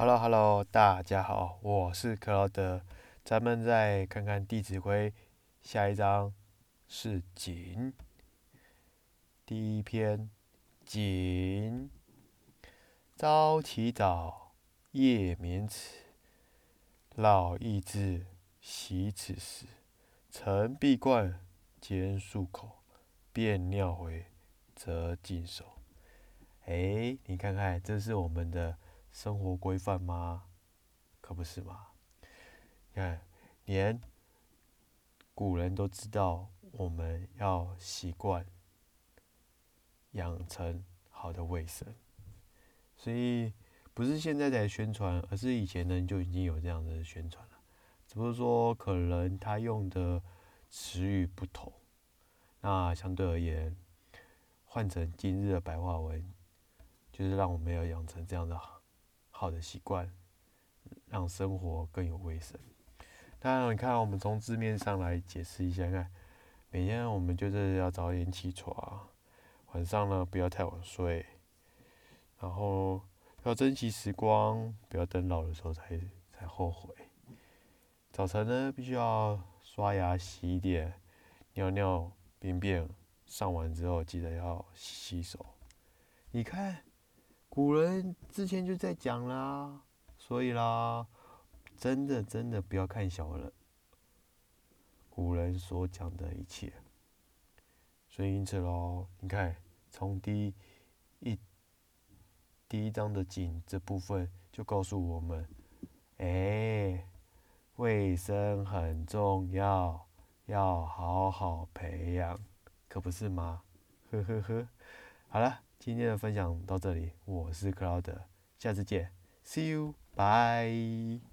Hello Hello，大家好，我是克劳德，咱们再看看《弟子规》下一章是“谨”。第一篇“谨”，朝起早，夜眠迟，老易至，习此时。晨必冠，兼漱口，便尿回，则净手。哎，你看看，这是我们的生活规范吗？可不是嘛！你看，连古人都知道我们要习惯养成好的卫生，所以不是现在在宣传，而是以前呢就已经有这样的宣传了。只不过说，可能他用的词语不同，那相对而言，换成今日的白话文。就是让我们要养成这样的好的习惯，让生活更有卫生。当然，你看我们从字面上来解释一下，看每天我们就是要早点起床，晚上呢不要太晚睡，然后要珍惜时光，不要等老的时候才才后悔。早晨呢必须要刷牙、洗脸、尿尿、便便，上完之后记得要洗手。你看。古人之前就在讲啦，所以啦，真的真的不要看小了古人所讲的一切。所以因此喽，你看从第一第一章的景这部分就告诉我们，哎，卫生很重要，要好好培养，可不是吗？呵呵呵，好了。今天的分享到这里，我是克劳德，下次见，See you，bye。